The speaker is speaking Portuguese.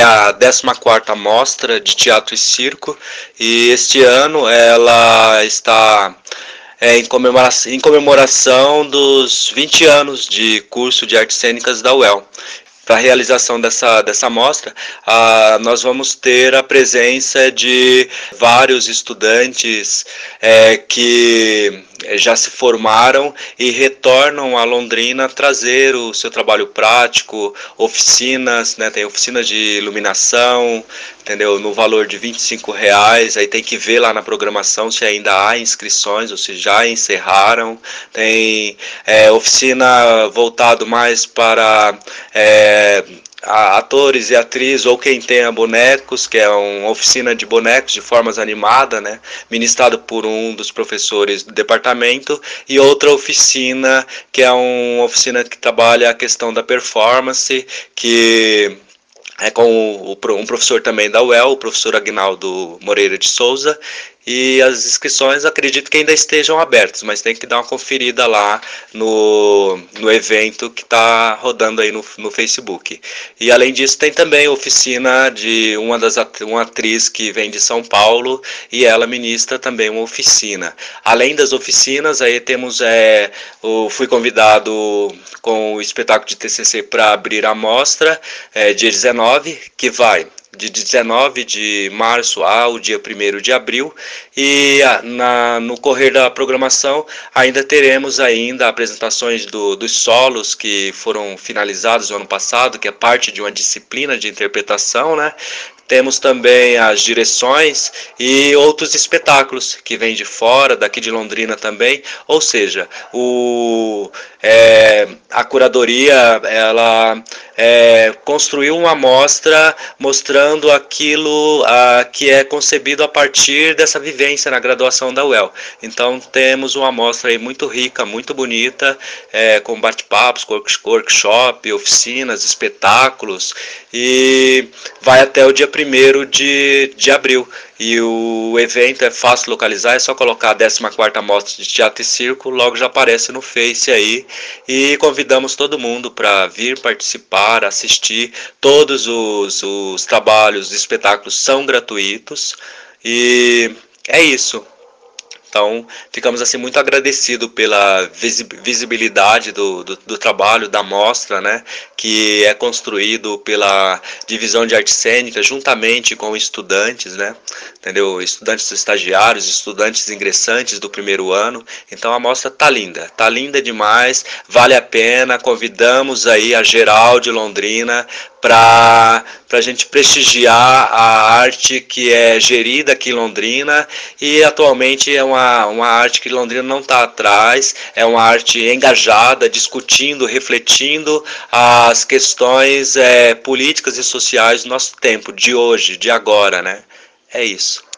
é a 14ª Mostra de Teatro e Circo e este ano ela está é, em, comemoração, em comemoração dos 20 anos de curso de artes cênicas da UEL. Para a realização dessa, dessa mostra, nós vamos ter a presença de vários estudantes é, que já se formaram e retornam a Londrina trazer o seu trabalho prático, oficinas, né, tem oficina de iluminação, entendeu? No valor de 25 reais, aí tem que ver lá na programação se ainda há inscrições ou se já encerraram. Tem é, oficina voltado mais para é, atores e atrizes ou quem tenha bonecos, que é uma oficina de bonecos de formas animada, né, ministrado por um dos professores do departamento, e outra oficina que é uma oficina que trabalha a questão da performance, que é com um professor também da UEL, o professor Agnaldo Moreira de Souza, e as inscrições acredito que ainda estejam abertas, mas tem que dar uma conferida lá no, no evento que está rodando aí no, no Facebook. E além disso tem também oficina de uma das uma atriz que vem de São Paulo e ela ministra também uma oficina. Além das oficinas, aí temos é, o, fui convidado com o espetáculo de TCC para abrir a mostra, é, dia 19, que vai de 19 de março ao dia 1 de abril e ah, na, no correr da programação ainda teremos ainda apresentações do, dos solos que foram finalizados no ano passado, que é parte de uma disciplina de interpretação, né? Temos também as direções e outros espetáculos que vêm de fora, daqui de Londrina também. Ou seja, o, é, a curadoria ela é, construiu uma amostra mostrando aquilo a, que é concebido a partir dessa vivência na graduação da UEL. Então temos uma amostra aí muito rica, muito bonita, é, com bate-papos, workshop, oficinas, espetáculos e vai até o dia 1 de, de abril. E o evento é fácil localizar, é só colocar a 14ª Mostra de Teatro e Circo, logo já aparece no Face aí. E convidamos todo mundo para vir participar, assistir. Todos os, os trabalhos, os espetáculos são gratuitos. E é isso. Então, ficamos assim muito agradecidos pela visibilidade do, do, do, trabalho, da mostra, né, que é construído pela Divisão de Arte Cênica, juntamente com estudantes, né, entendeu? Estudantes estagiários, estudantes ingressantes do primeiro ano. Então, a mostra tá linda, tá linda demais, vale a pena. Convidamos aí a geral de Londrina para a gente prestigiar a arte que é gerida aqui em Londrina e atualmente é uma, uma arte que Londrina não está atrás, é uma arte engajada, discutindo, refletindo as questões é, políticas e sociais do nosso tempo, de hoje, de agora, né? É isso.